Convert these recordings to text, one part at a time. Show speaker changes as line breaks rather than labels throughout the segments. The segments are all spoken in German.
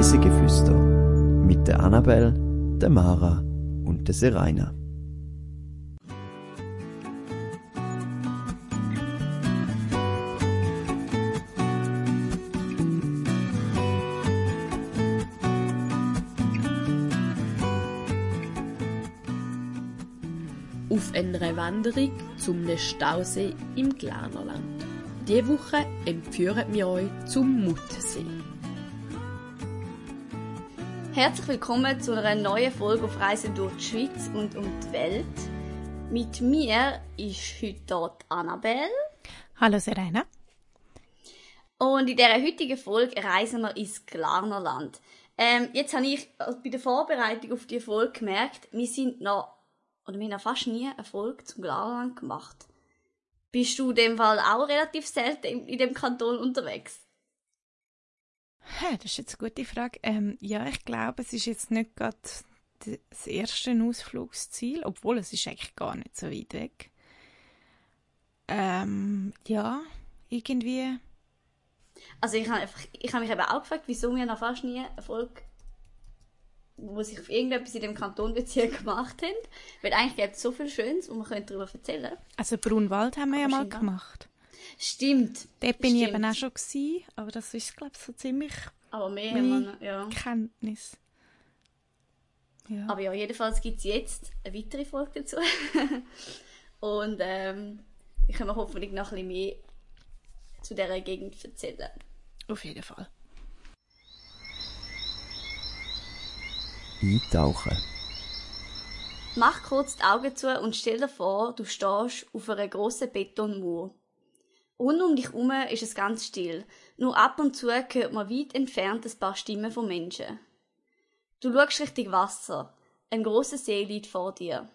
Reisegeflüster mit der Annabel, der Mara und der Seraina.
auf einer Wanderung zum Stausee im Glarnerland. Diese Woche entführen wir euch zum Muttensee.
Herzlich willkommen zu einer neuen Folge auf Reisen durch die Schweiz und um die Welt. Mit mir ist heute dort Annabelle.
Hallo Serena.
Und in dieser heutigen Folge reisen wir ins Glarnerland. Ähm, jetzt habe ich bei der Vorbereitung auf die Folge gemerkt, wir sind noch oder wir haben fast nie eine Folge zum Glarland gemacht. Bist du in dem Fall auch relativ selten in, in dem Kanton unterwegs?
Das ist jetzt eine gute Frage. Ähm, ja, ich glaube, es ist jetzt nicht gerade das erste Ausflugsziel, obwohl es ist eigentlich gar nicht so weit weg. Ähm, ja, irgendwie.
Also ich habe ich hab mich eben auch gefragt, wieso wir noch fast nie eine Folge wo sich auf irgendetwas in dem Kantonbezirk gemacht haben. Weil eigentlich gibt es so viel Schönes und man könnte darüber erzählen.
Also Brunwald haben wir ja mal gemacht.
Stimmt.
Dort bin Stimmt. ich eben auch schon gewesen, aber das ist, glaube ich, so ziemlich
aber mehr man, ja.
Kenntnis.
Ja. Aber ja, jedenfalls gibt es jetzt eine weitere Folge dazu. und ähm, ich kann mir hoffentlich noch ein bisschen mehr zu dieser Gegend erzählen.
Auf jeden Fall.
eintauchen.
Mach kurz die Augen zu und stell dir vor, du stehst auf einer grossen Betonmauer. Rund um dich herum ist es ganz still. Nur ab und zu hört man weit entfernt ein paar Stimmen von Menschen. Du schaust Richtung Wasser. Ein grosser See liegt vor dir.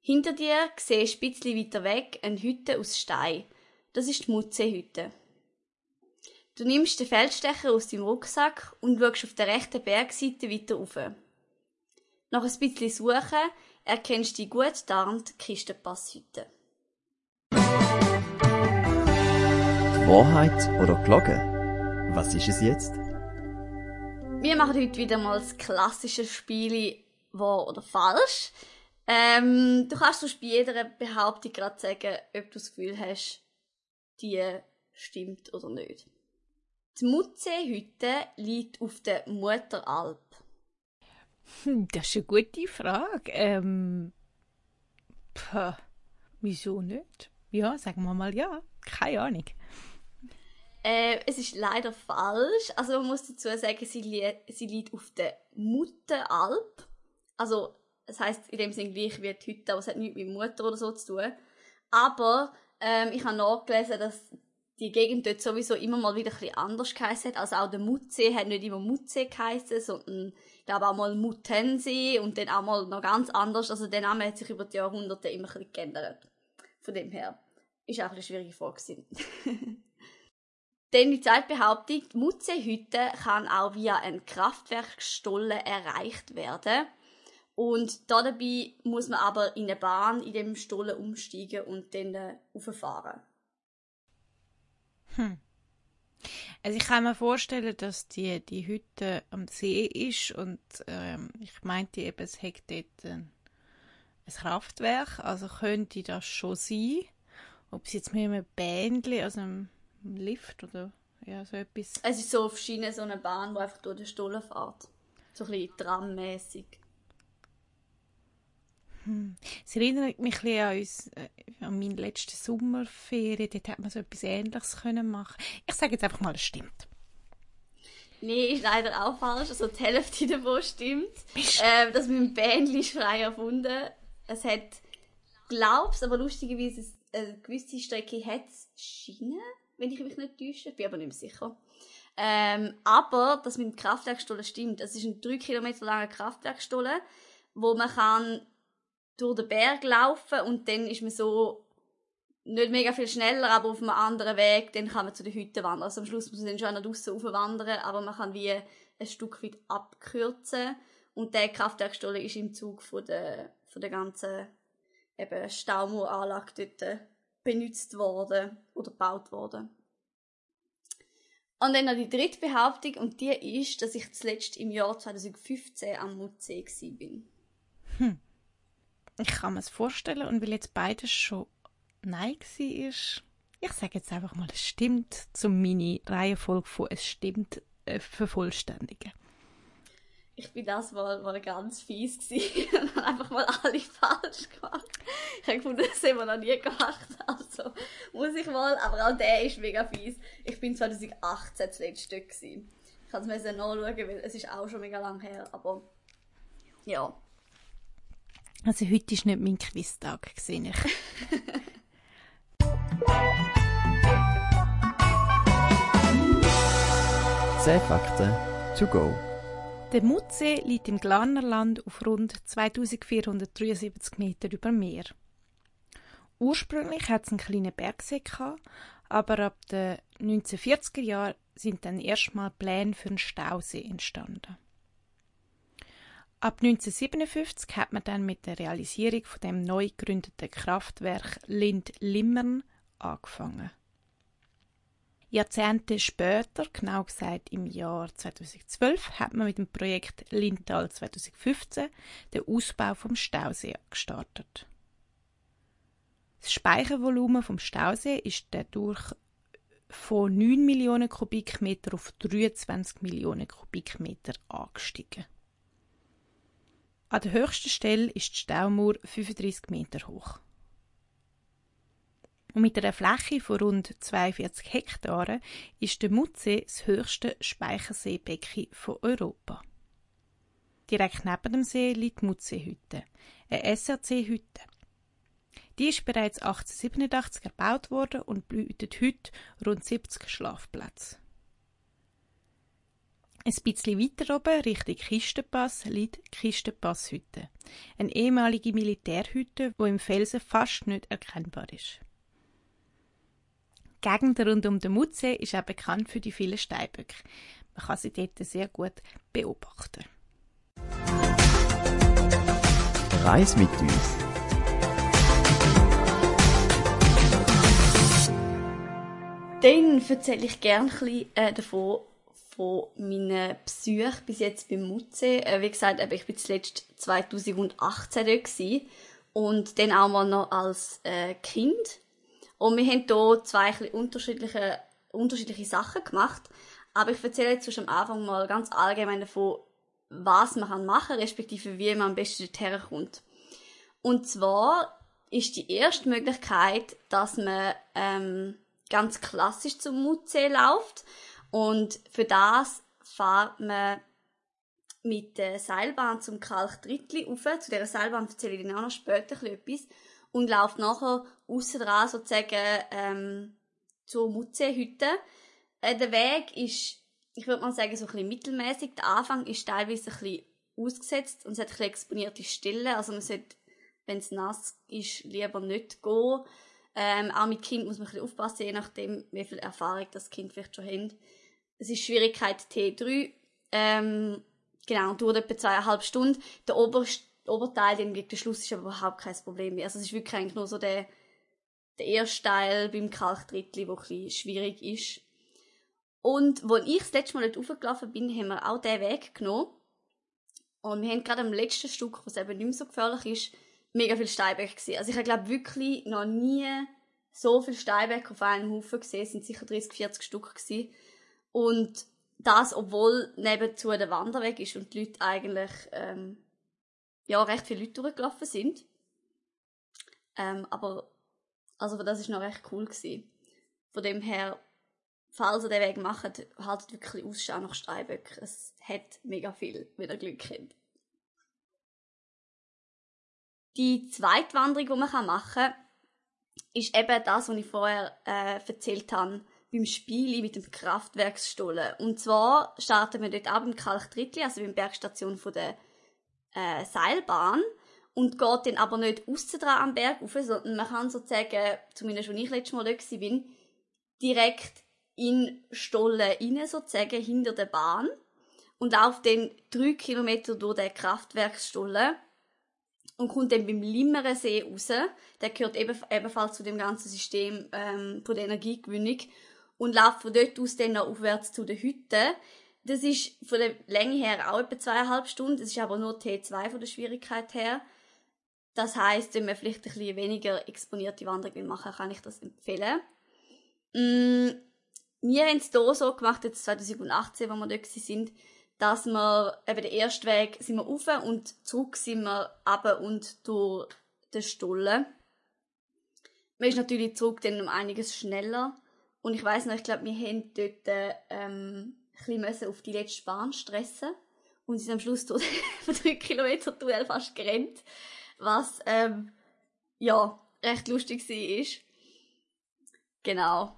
Hinter dir siehst du ein bisschen weiter weg eine Hütte aus Stein. Das ist die Mutze-Hütte. Du nimmst den Feldstecher aus deinem Rucksack und schaust auf der rechten Bergseite weiter rauf. Nach ein bisschen Suchen erkennst du die gut tarnte Kistenpasshütte.
Wahrheit oder Glocke? Was ist es jetzt?
Wir machen heute wieder mal das klassische Spiel wahr oder falsch. Ähm, du kannst uns bei jeder Behauptung gerade sagen, ob du das Gefühl hast, die stimmt oder nicht. Die Mutze-Hütte liegt auf der Mutteralp.
Hm, das ist eine gute Frage. Ähm, pah, wieso nicht? Ja, sagen wir mal ja. Keine Ahnung.
Äh, es ist leider falsch. Also man muss dazu sagen, sie, li sie liegt auf der Mutteralp. Also das heißt in dem Sinne gleich wie die Hütte, aber es hat nichts mit Mutter oder so zu tun. Aber ähm, ich habe nachgelesen, dass die Gegend dort sowieso immer mal wieder ein anders geheißen Also auch der Mutsee hat nicht immer Mutsee geheißen, sondern ich glaube auch mal Mutensee und dann auch mal noch ganz anders. Also der Name hat sich über die Jahrhunderte immer ein geändert. Von dem her ist auch eine schwierige Frage Denn die zweite Behauptung, Mutzehütte kann auch via ein Kraftwerkstolle erreicht werden. Und dabei muss man aber in eine Bahn in dem Stollen umsteigen und dann äh, rauffahren.
Hm. Also ich kann mir vorstellen, dass die, die Hütte am See ist und ähm, ich meinte eben, es hat dort ein, ein Kraftwerk, also könnte das schon sein. Ob es jetzt mit einem Bändchen, also einem Lift oder ja, so etwas...
Es ist so auf Schiene so eine Bahn, die einfach durch den Stollen fährt. So ein bisschen trammäßig.
Hm. Es erinnert mich ein an, uns, äh, an meine letzte Sommerferien. Dort hat man so etwas Ähnliches können machen. Ich sage jetzt einfach mal, es stimmt.
Nee, ist leider auch falsch. Also die Hälfte davon stimmt. Ähm, das mit dem Bändchen ist frei erfunden. Es hat, glaubst, aber lustigerweise eine gewisse Strecke hat Schienen, wenn ich mich nicht täusche. Bin aber nicht mehr sicher. Ähm, aber das mit dem Kraftwerkstollen stimmt. Es ist ein drei Kilometer langer Kraftwerkstollen, wo man kann durch den Berg laufen und dann ist man so nicht mega viel schneller, aber auf einem anderen Weg, dann kann man zu den Hütten wandern. Also am Schluss muss man dann schon nach draussen wandern, aber man kann wie ein Stück weit abkürzen und der Kraftwerkstolle ist im Zug von der, von der ganzen eben dort benutzt worden oder gebaut worden. Und dann noch die dritte Behauptung, und die ist, dass ich zuletzt im Jahr 2015 am Mutsee bin.
Hm. Ich kann mir es vorstellen, und weil jetzt beides schon Nein war, ich sage jetzt einfach mal, es stimmt, zum meine Reihenfolge von es stimmt äh, vervollständigen.
Ich bin das mal, mal ganz fies gewesen und habe einfach mal alle falsch gemacht. Ich habe gefunden, das haben wir noch nie gemacht. Also muss ich mal, aber auch der ist mega fies. Ich bin 2018 zuletzt dort gewesen. Ich kann es mir nachschauen, weil es ist auch schon mega lang her, aber ja.
Also heute ist nicht mein Quiztag, sehe ich.
Zehn Fakten to go.
Der Mutsee liegt im Glarnerland auf rund 2473 Meter über Meer. Ursprünglich hat es einen kleinen Bergsee gehabt, aber ab den 1940er Jahren sind dann erstmal Pläne für einen Stausee entstanden. Ab 1957 hat man dann mit der Realisierung von dem neu gegründeten Kraftwerk Lind-Limmern angefangen. Jahrzehnte später, genau gesagt im Jahr 2012, hat man mit dem Projekt Lindtal 2015 den Ausbau vom Stausee gestartet. Das Speichervolumen vom Stausee ist dadurch von 9 Millionen Kubikmeter auf 23 Millionen Kubikmeter angestiegen. An der höchsten Stelle ist die Staumauer 35 Meter hoch. Und mit einer Fläche von rund 42 Hektaren ist der Mutsee das höchste Speicherseebecken von Europa. Direkt neben dem See liegt die Mutseehütte, eine SRC-Hütte. Die ist bereits 1887 erbaut worden und bietet heute rund 70 Schlafplätze. Ein bisschen weiter oben, Richtung Kistenpass, liegt die Kistenpasshütte, eine ehemalige Militärhütte, wo im Felsen fast nicht erkennbar ist. Die Gegend rund um den Mutsee ist auch bekannt für die vielen Steinböcke. Man kann sie dort sehr gut beobachten.
Reis mit uns.
Dann erzähle ich gerne ein bisschen äh, davon, von meinen Besuchen bis jetzt beim Mutsee. Äh, wie gesagt, ich war zuletzt 2018 dort gewesen. und dann auch mal noch als äh, Kind. Und wir haben hier zwei unterschiedliche, unterschiedliche Sachen gemacht. Aber ich erzähle jetzt am Anfang mal ganz allgemein davon, was man machen kann, respektive wie man am besten dorthin kommt. Und zwar ist die erste Möglichkeit, dass man ähm, ganz klassisch zum Mutsee läuft. Und für das fährt man mit der Seilbahn zum Kalktrittli rauf. Zu dieser Seilbahn erzähle ich Ihnen auch noch später etwas. Und läuft nachher aussen dran sozusagen ähm, zur Mutseehütte. Äh, der Weg ist, ich würde mal sagen, so ein bisschen mittelmäßig. Der Anfang ist teilweise ein bisschen ausgesetzt und es hat ein bisschen exponierte Stellen. Also man sollte, wenn es nass ist, lieber nicht gehen. Ähm, auch mit Kind muss man ein bisschen aufpassen, je nachdem, wie viel Erfahrung das Kind vielleicht schon hat. Es ist Schwierigkeit T3. Ähm, genau, dauert etwa zweieinhalb Stunden. Der oberste Oberteil, den gegen den Schluss ist aber überhaupt kein Problem mehr. Also es ist wirklich eigentlich nur so der, der erste Teil beim Kalktrittli, der ein schwierig ist. Und als ich das letzte Mal dort hochgelaufen bin, haben wir auch diesen Weg genommen. Und wir haben gerade am letzten Stück, was eben nicht mehr so gefährlich ist, mega viel Steinböcke gesehen. Also ich habe glaube wirklich noch nie so viele Steinböcke auf einem Haufen gesehen. Es sind sicher 30, 40 Stück gewesen. Und das, obwohl nebenzu der Wanderweg ist und die Leute eigentlich, ähm, ja, recht viele Leute durchgelaufen sind. Ähm, aber, also das ist noch recht cool gewesen. Von dem her, falls ihr den Weg macht, haltet wirklich Ausschau nach Steinböcken. Es hat mega viel, wenn ihr Glück habt. Die zweite Wanderung, die man machen kann, ist eben das, was ich vorher äh, erzählt habe, beim Spielen mit dem Kraftwerksstollen. Und zwar starten wir dort auch beim Kalktrittli, also beim Bergstation von der äh, Seilbahn und geht dann aber nicht aussen dran am Berg rauf, sondern man kann sozusagen, zumindest als ich letztes Mal dort bin, direkt in Stollen rein, sozusagen, hinter der Bahn und lauft dann drei Kilometer durch den Kraftwerksstollen und kommt dann beim Limmerensee raus. Der gehört ebenfalls zu dem ganzen System ähm, von der Energiegewinnung. und laufe von dort aus dann noch aufwärts zu der Hütte. Das ist von der Länge her auch etwa zweieinhalb Stunden. Das ist aber nur T2 von der Schwierigkeit her. Das heisst, wenn man vielleicht ein bisschen weniger exponierte Wanderung machen kann ich das empfehlen. Mm, wir haben es hier so gemacht, jetzt 2018, wo wir dort sind, dass wir eben den ersten Weg sind wir rauf und zurück sind wir runter und durch den Stollen. Man ist natürlich zurück dann um einiges schneller. Und ich weiß noch, ich glaube, wir haben dort ähm, ein bisschen auf die letzte Bahn stressen und sind am Schluss durch von drei Kilometer Duell fast gerannt, was ähm, ja recht lustig war. Genau.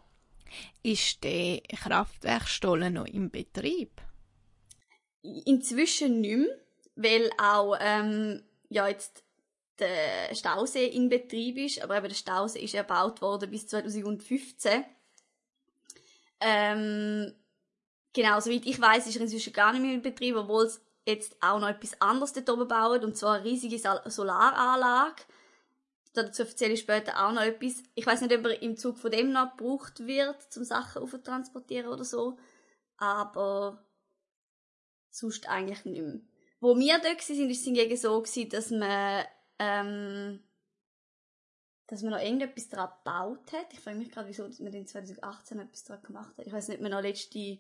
Ist der Kraftwerkstollen noch im Betrieb?
Inzwischen nicht mehr, weil auch ähm, ja, jetzt der Stausee in Betrieb ist, aber eben der Stausee ist erbaut worden bis 2015. Ähm, genau, soweit ich weiß, ist er inzwischen gar nicht mehr in Betrieb, obwohl es jetzt auch noch etwas anderes dort oben bauen, und zwar eine riesige Solaranlage. Dazu erzähle ich später auch noch etwas. Ich weiß nicht, ob er im Zug von dem noch gebraucht wird, zum Sachen transportieren oder so, aber sonst eigentlich nicht mehr. Wo wir dort waren, war es hingegen so, dass man, ähm, dass man noch irgendetwas daran gebaut hat. Ich frage mich gerade, wieso man in 2018 noch etwas daran gemacht hat. Ich weiß nicht, ob man noch letzte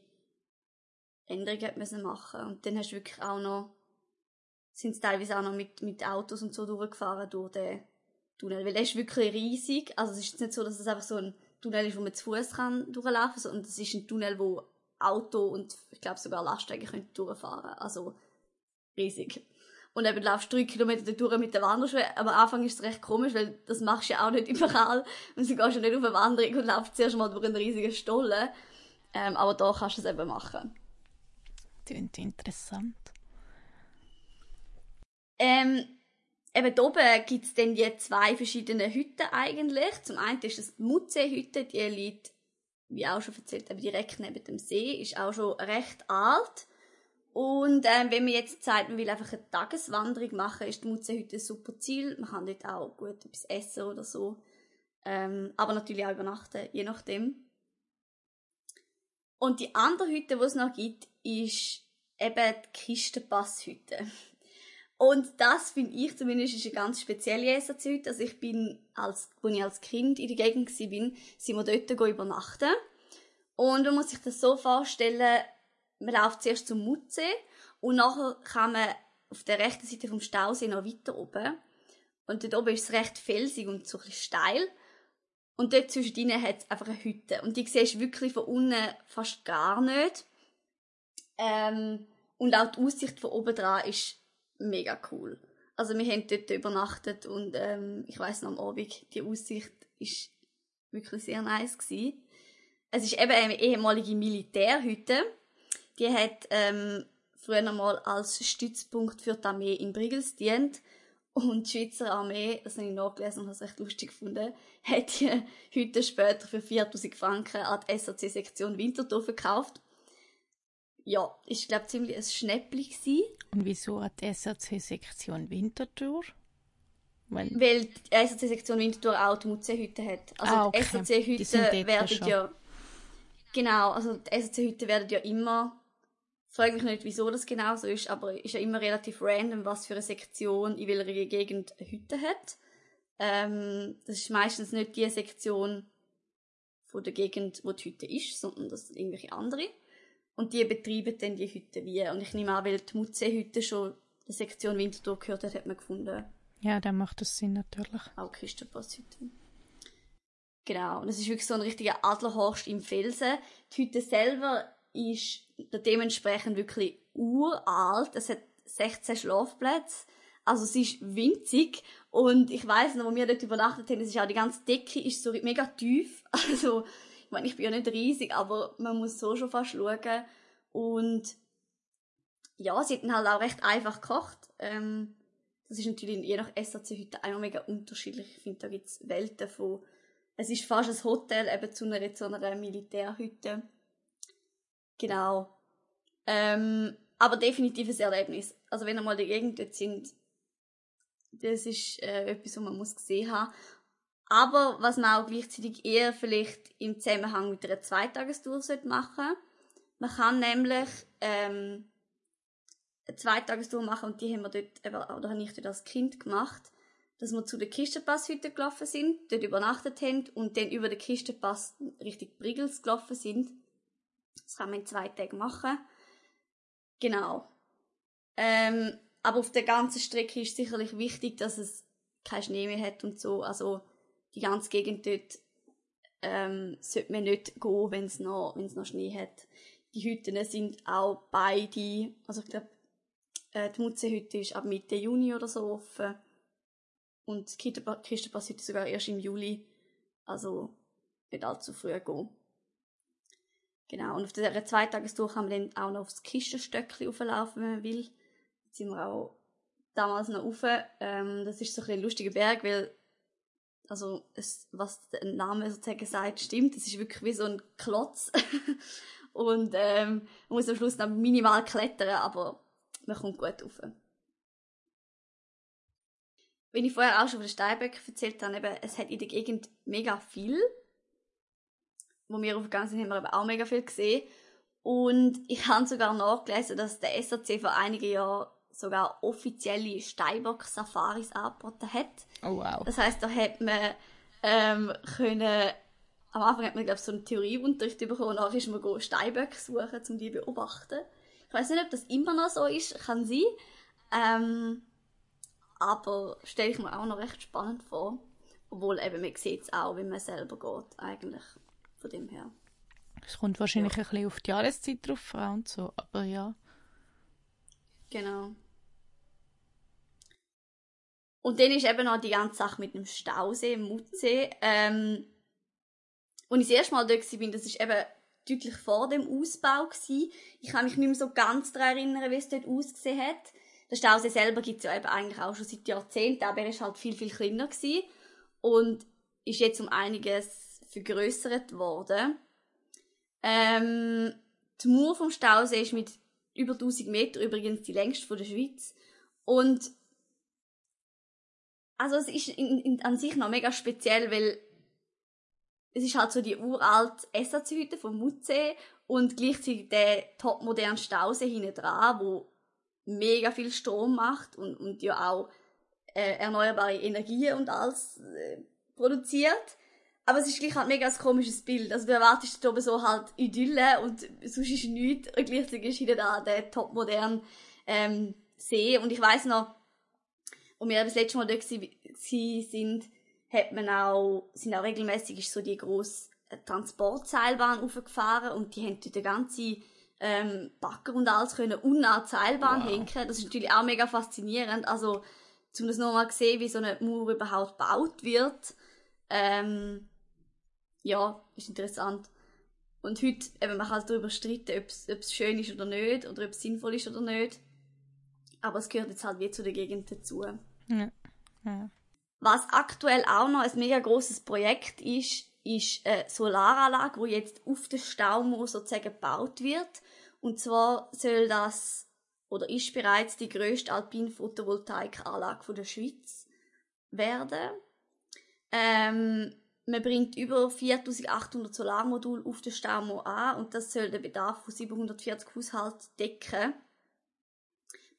Änderungen müssen machen Und dann hast du wirklich auch noch, sind es teilweise auch noch mit, mit Autos und so durchgefahren durch den Tunnel. Weil der ist wirklich riesig. Also es ist nicht so, dass es einfach so ein Tunnel ist, wo man zu Fuß kann durchlaufen sondern es ist ein Tunnel, wo Auto und ich glaube sogar Lastwagen können durchfahren. Also riesig. Und eben laufst drei Kilometer durch mit der Wanderschuhe. Aber am Anfang ist es recht komisch, weil das machst du ja auch nicht überall. Und du gehst ja nicht auf eine Wanderung und laufst zuerst mal durch einen riesigen Stollen. Ähm, aber da kannst du es eben machen.
Klingt interessant.
Ähm, eben oben gibt es dann die zwei verschiedene Hütten eigentlich. Zum einen ist das die Mutzee-Hütte, die liegt wie auch schon erzählt direkt neben dem See, ist auch schon recht alt. Und ähm, wenn man jetzt sagt, man will einfach eine Tageswanderung machen, ist die Mutze heute ein super Ziel. Man kann dort auch gut etwas essen oder so. Ähm, aber natürlich auch übernachten, je nachdem. Und die andere Hütte, die es noch gibt, ist eben die Kistenpasshütte. Und das finde ich zumindest ist eine ganz spezielle SAC-Hütte. Also ich bin, als, als ich als Kind in der Gegend war, sind wir dort übernachten. Und man muss sich das so vorstellen, man läuft zuerst zum Mutsee und nachher kann man auf der rechten Seite vom Stausee noch weiter oben. Und dort oben ist es recht felsig und so ein bisschen steil. Und dort zwischendrin hat es einfach eine Hütte. Und die siehst du wirklich von unten fast gar nicht. Ähm, und auch die Aussicht von oben dran ist mega cool. Also wir haben dort übernachtet und ähm, ich weiß noch am Abend, die Aussicht ist wirklich sehr nice gewesen. Es ist eben eine ehemalige Militärhütte. Die hat ähm, früher mal als Stützpunkt für die Armee in Brigels dient. Und die Schweizer Armee, das habe ich nachgelesen und habe es recht lustig gefunden, hat die Hütte später für 4000 Franken an die SAC-Sektion Winterthur verkauft ja, ist glaube ziemlich ein Schnäppli gsi.
Und wieso hat die SAC-Sektion Winterthur?
Weil, Weil die SAC-Sektion Winterthur auch die Mutzehütte hat. Also ah, okay. die SAC-Hütte werden ja... Genau, also die SAC-Hütte werden ja immer... Ich frage mich nicht, wieso das genau so ist, aber ist ja immer relativ random, was für eine Sektion in welcher Gegend eine Hütte hat. Ähm, das ist meistens nicht die Sektion von der Gegend, wo die Hütte ist, sondern das sind irgendwelche andere. Und die betreiben dann die Hütte wie. Und ich nehme an, weil die Mutze-Hütte schon der Sektion Winterthur gehört hat, hat man gefunden.
Ja, dann macht das Sinn natürlich.
Auch Kistenpasshütte. Genau. Und es ist wirklich so ein richtiger Adlerhorst im Felsen. Die Hütte selber ist dementsprechend wirklich uralt. Es hat 16 Schlafplätze. Also sie ist winzig und ich weiß noch, wo wir dort übernachtet haben, es ist auch die ganze Decke ist so mega tief. Also ich meine, ich bin ja nicht riesig, aber man muss so schon fast schauen. Und ja, sie hatten halt auch recht einfach gekocht. Ähm, das ist natürlich je nach SAC heute auch mega unterschiedlich. Ich finde, da gibt es Welten von, es ist fast ein Hotel eben zu einer, zu einer Militärhütte. Genau. Ähm, aber definitiv ein Erlebnis. Also wenn ihr mal dort sind, das ist äh, etwas, was man muss gesehen haben. Aber was man auch gleichzeitig eher vielleicht im Zusammenhang mit einer Zweitagestour machen sollte. Man kann nämlich ähm, eine Zweitagestour machen und die haben wir dort, oder habe ich dort als Kind gemacht, dass wir zu der Kistenpasshütte gelaufen sind, dort übernachtet haben und dann über den Kistenpass Richtung Brigels gelaufen sind. Das kann man in zwei Tagen machen. Genau. Ähm, aber auf der ganzen Strecke ist sicherlich wichtig, dass es keinen Schnee mehr hat und so. Also die ganze Gegend dort ähm, sollte man nicht gehen, wenn es noch, noch Schnee hat. Die Hütten sind auch beide, also ich glaube, äh, die Mutzehütte ist ab Mitte Juni oder so offen. Und die Kistenpasshütte sogar erst im Juli. Also nicht allzu früh gehen. Genau, und auf dieser Zweitagestour kann man dann auch noch aufs Kistenstöckchen auflaufen, wenn man will. Jetzt sind wir auch damals noch rauf. Ähm, das ist so ein, ein lustiger Berg, weil also es, was der Name sozusagen sagt, stimmt. Es ist wirklich wie so ein Klotz. und ähm, man muss am Schluss noch minimal klettern, aber man kommt gut rauf. Wenn ich vorher auch schon von den Steinböcken erzählt habe, es hat in der Gegend mega viel. Wo wir aufgegangen sind, haben wir eben auch mega viel gesehen. Und ich habe sogar nachgelesen, dass der SAC vor einigen Jahren sogar offizielle Steinbock-Safaris angeboten hat.
Oh wow.
Das heißt, da hat man ähm, können, am Anfang hat man glaube so einen Theorieunterricht bekommen, nachher ist man Steinböcke suchen, um die zu beobachten. Ich weiß nicht, ob das immer noch so ist, kann sein. Ähm, aber stelle ich mir auch noch recht spannend vor. Obwohl eben, man sieht es auch, wie man selber geht, eigentlich, von dem her.
Es kommt wahrscheinlich ja. ein bisschen auf die Jahreszeit drauf an und so, aber ja.
Genau. Und dann ist eben noch die ganze Sache mit dem Stausee, dem Mutsee. Ähm, als ich das erste Mal dort war, das ist eben deutlich vor dem Ausbau. Gewesen. Ich kann mich nicht mehr so ganz daran erinnern, wie es dort ausgesehen hat. Der Stausee selber gibt es ja eben eigentlich auch schon seit Jahrzehnten, aber er ist halt viel, viel kleiner gewesen und ist jetzt um einiges vergrößert worden. Ähm, die Mauer vom Stausee ist mit über 1000 Meter übrigens die längste von der Schweiz und also es ist in, in, an sich noch mega speziell, weil es ist halt so die uralte SAC-Hütte vom Mutsee und gleichzeitig der topmoderne Stausee hinten dran, wo mega viel Strom macht und, und ja auch äh, erneuerbare Energien und alles äh, produziert. Aber es ist gleich halt mega ein komisches Bild. Also du erwartest da oben so halt Idylle und sonst ist nichts und gleichzeitig ist hinten da der topmoderne ähm, See. Und ich weiß noch, als wir das letzte Mal dort sind, hat man auch, sind auch regelmäßig so die grosse Transportseilbahn aufgefahren und die haben dort den ganzen ähm, Backer und alles können unnah Seilbahn wow. hängen. Das ist natürlich auch mega faszinierend. Also, um das nochmal zu sehen, wie so eine Mauer überhaupt gebaut wird, ähm, ja, ist interessant. Und heute, eben, man kann darüber streiten, ob es schön ist oder nicht, oder ob es sinnvoll ist oder nicht. Aber es gehört jetzt halt wie zu der Gegend dazu. Ja. Ja. Was aktuell auch noch ein mega großes Projekt ist, ist eine Solaranlage, die jetzt auf der Staumauer sozusagen gebaut wird. Und zwar soll das oder ist bereits die grösste Alpin-Photovoltaikanlage der Schweiz werden. Ähm, man bringt über 4800 Solarmodule auf der Staumauer an und das soll den Bedarf von 740 Haushalten decken.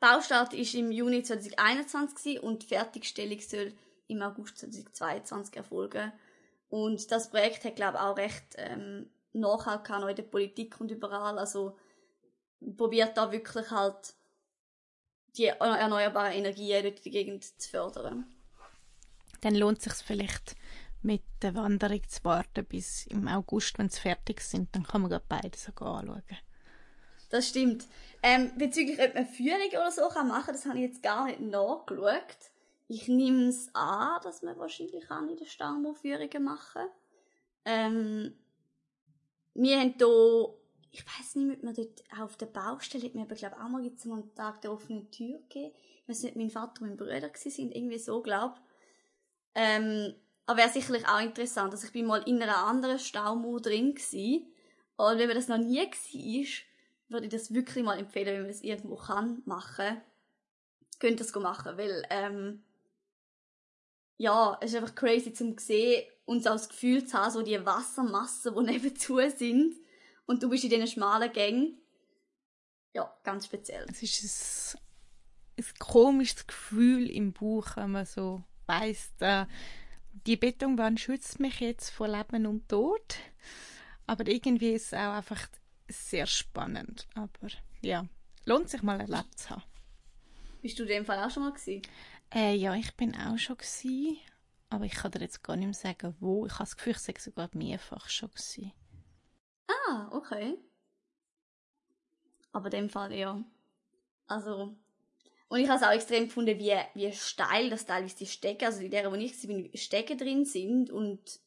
Baustart ist im Juni 2021 und die Fertigstellung soll im August 2022 erfolgen. Und das Projekt hat, glaube ich, auch recht ähm, Nachhalt in der Politik und überall. Also probiert da wirklich halt die erneuerbaren Energien in der Gegend zu fördern.
Dann lohnt es sich vielleicht mit der Wanderung zu warten bis im August, wenn sie fertig sind. Dann kann man beides anschauen.
Das stimmt. Ähm, bezüglich ob man Führung oder so kann machen, das habe ich jetzt gar nicht nachgeschaut. Ich nehme es an, dass man wahrscheinlich auch in der Stammbuch Führungen machen. Ähm, wir haben hier ich weiß nicht, ob man dort auf der Baustelle, hat mir aber, glaube auch mal einen Tag der offenen Tür gegeben. Ich weiß nicht, mein Vater und mein Bruder sind irgendwie so, glaub. Ähm, aber wäre sicherlich auch interessant. Also ich bin mal in einer anderen Staumauer drin gewesen. Und wenn man das noch nie war, würde ich das wirklich mal empfehlen, wenn man das irgendwo kann machen. Könnt das machen, weil, ähm, ja, es ist einfach crazy zum sehen und so das Gefühl zu haben, so die Wassermassen, die nebenzu sind und du bist in diesen schmalen Gängen. Ja, ganz speziell.
Es ist ein, ein komisches Gefühl im Bauch, wenn man so weiss, da, die Betonwand schützt mich jetzt vor Leben und Tod. Aber irgendwie ist es auch einfach sehr spannend. Aber ja, lohnt sich mal erlebt zu haben.
Bist du in dem Fall auch schon mal gewesen?
Äh, ja, ich bin auch schon gewesen, aber ich kann dir jetzt gar nicht mehr sagen, wo. Ich habe das Gefühl, ich sei sogar mehrfach schon gewesen.
Ah, okay. Aber in dem Fall ja. Also, und ich habe es auch extrem gefunden, wie, wie steil das teilweise die Stecke, also in der, wo ich bin, Stecke drin sind und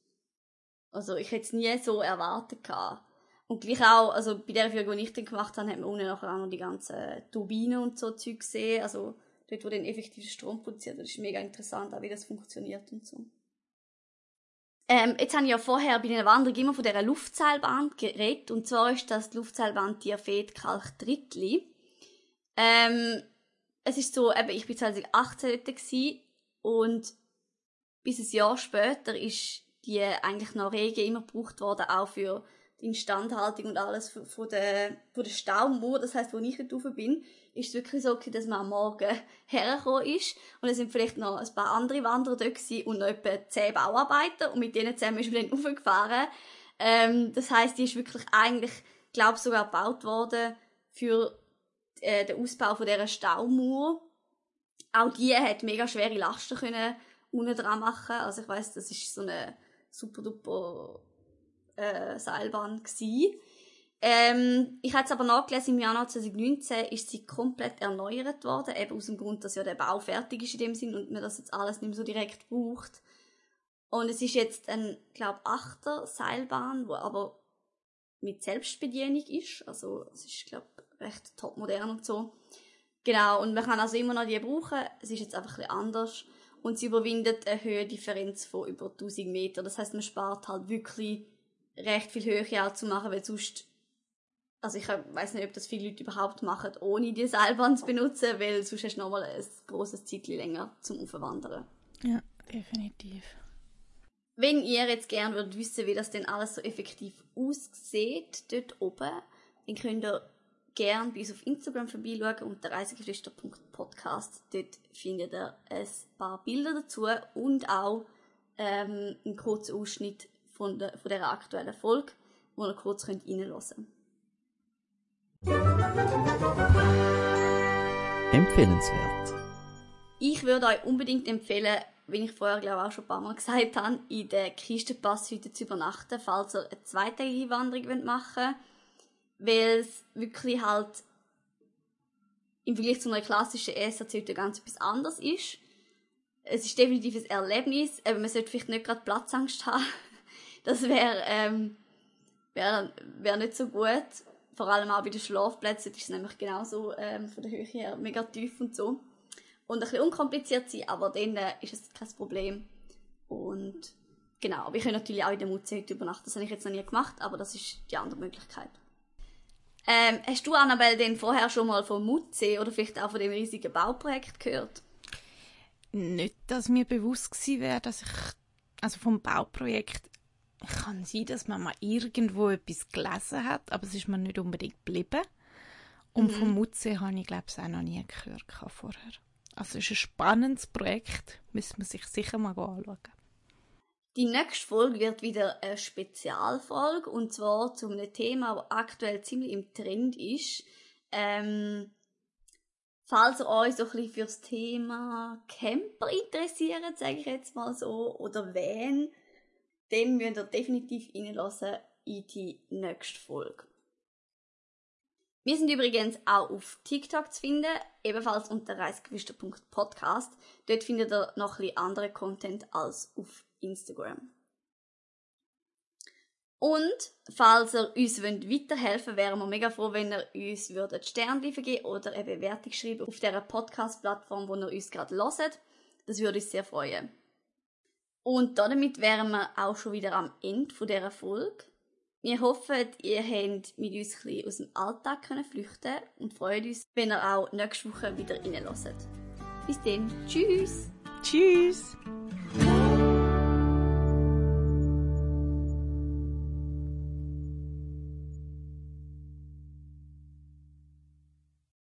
also ich hätte es nie so erwartet gehabt. Und gleich auch, also bei der Führung, die ich dann gemacht habe, hat man unten nachher auch noch die ganzen Turbinen und so Zeug gesehen, also dort, wo dann effektiv Strom produziert Das ist mega interessant, auch wie das funktioniert und so. Ähm, jetzt habe ich ja vorher bei einer Wanderung immer von dieser Luftseilbahn geredet. Und zwar ist das die Luftseilbahn Tierfed Kalk Drittli. Ähm, es ist so, eben, ich bin 2018 dort und bis ein Jahr später ist die eigentlich noch rege immer gebraucht worden, auch für Instandhaltung und alles von der, von der Staumauer. Das heißt, wo ich drauf bin, ist es wirklich so, dass man am Morgen hergekommen ist. Und es sind vielleicht noch ein paar andere Wanderer gewesen und noch etwa zehn Bauarbeiter. Und mit denen zusammen ist man dann aufgefahren. Ähm, das heißt, die ist wirklich eigentlich, glaube sogar gebaut worden für äh, den Ausbau von dieser Staumauer. Auch die hat mega schwere Lasten können unten dran machen. Also ich weiß, das ist so eine super duper äh, Seilbahn gewesen. Ähm, ich habe es aber nachgelesen, im Januar 2019 ist sie komplett erneuert worden, eben aus dem Grund, dass ja der Bau fertig ist in dem Sinn und man das jetzt alles nicht mehr so direkt braucht. Und es ist jetzt ein, glaube achter Seilbahn, wo aber mit Selbstbedienung ist. Also es ist, glaube recht topmodern und so. Genau, und man kann also immer noch die brauchen. Es ist jetzt einfach ein bisschen anders. Und sie überwindet eine Höhendifferenz von über 1000 Meter. Das heißt, man spart halt wirklich recht viel Höhe auch zu machen, weil sonst also ich weiß nicht, ob das viele Leute überhaupt machen, ohne die Seilbahn zu benutzen, weil sonst hast du nochmal ein grosses Zeitchen länger zum Aufwandern.
Ja, definitiv.
Wenn ihr jetzt gerne würdet wissen, wie das denn alles so effektiv aussieht, dort oben, dann könnt ihr gerne bei uns auf Instagram vorbeischauen unter reisegeflüster.podcast. Dort findet ihr ein paar Bilder dazu und auch ähm, einen kurzen Ausschnitt von der, von der aktuellen Folge, wo ihr kurz könnt reinhören könnt.
Empfehlenswert.
Ich würde euch unbedingt empfehlen, wie ich vorher glaube auch schon ein paar Mal gesagt habe, in der Kistenpasshütte zu übernachten, falls ihr eine zweitägige Wanderung machen wollt weil es wirklich halt im Vergleich zu einer klassischen ESAC ganz etwas anderes ist. Es ist definitiv ein Erlebnis, aber man sollte vielleicht nicht gerade Platzangst haben. Das wäre ähm, wär, wär nicht so gut. Vor allem auch bei den Schlafplätzen ist es nämlich genauso ähm, von der Höhe her mega tief und so. Und ein bisschen unkompliziert sein, aber dann äh, ist es kein Problem. Und genau, wir können natürlich auch in der Mutze heute übernachten. Das habe ich jetzt noch nie gemacht, aber das ist die andere Möglichkeit. Ähm, hast du, Annabelle, denn vorher schon mal vom Mutze oder vielleicht auch von dem riesigen Bauprojekt gehört?
Nicht, dass mir bewusst gewesen wäre, dass ich, also vom Bauprojekt, kann sein, dass man mal irgendwo etwas gelesen hat, aber es ist mir nicht unbedingt geblieben. Und mhm. vom Mutze habe ich, glaube ich, auch noch nie gehört vorher. Also es ist ein spannendes Projekt, müsste man sich sicher mal anschauen.
Die nächste Folge wird wieder eine Spezialfolge und zwar zu einem Thema, das aktuell ziemlich im Trend ist. Ähm, falls ihr euch so ein bisschen fürs Thema Camper interessiert, sage ich jetzt mal so, oder Van, dann müsst ihr definitiv reinlassen in die nächste Folge. Wir sind übrigens auch auf TikTok zu finden, ebenfalls unter reisgewischter.podcast. Dort findet ihr noch ein anderen Content als auf Instagram. Und falls ihr uns weiterhelfen wollt, wären wir mega froh, wenn ihr uns würdet Sternchen vergeben oder eine Bewertung schreiben auf der Podcast-Plattform, wo ihr uns gerade hört. Das würde uns sehr freuen. Und damit wären wir auch schon wieder am Ende dieser Folge. Wir hoffen, ihr habt mit uns ein aus dem Alltag flüchten und freuen uns, wenn ihr auch nächste Woche wieder reinlässt. Bis dann. Tschüss.
Tschüss.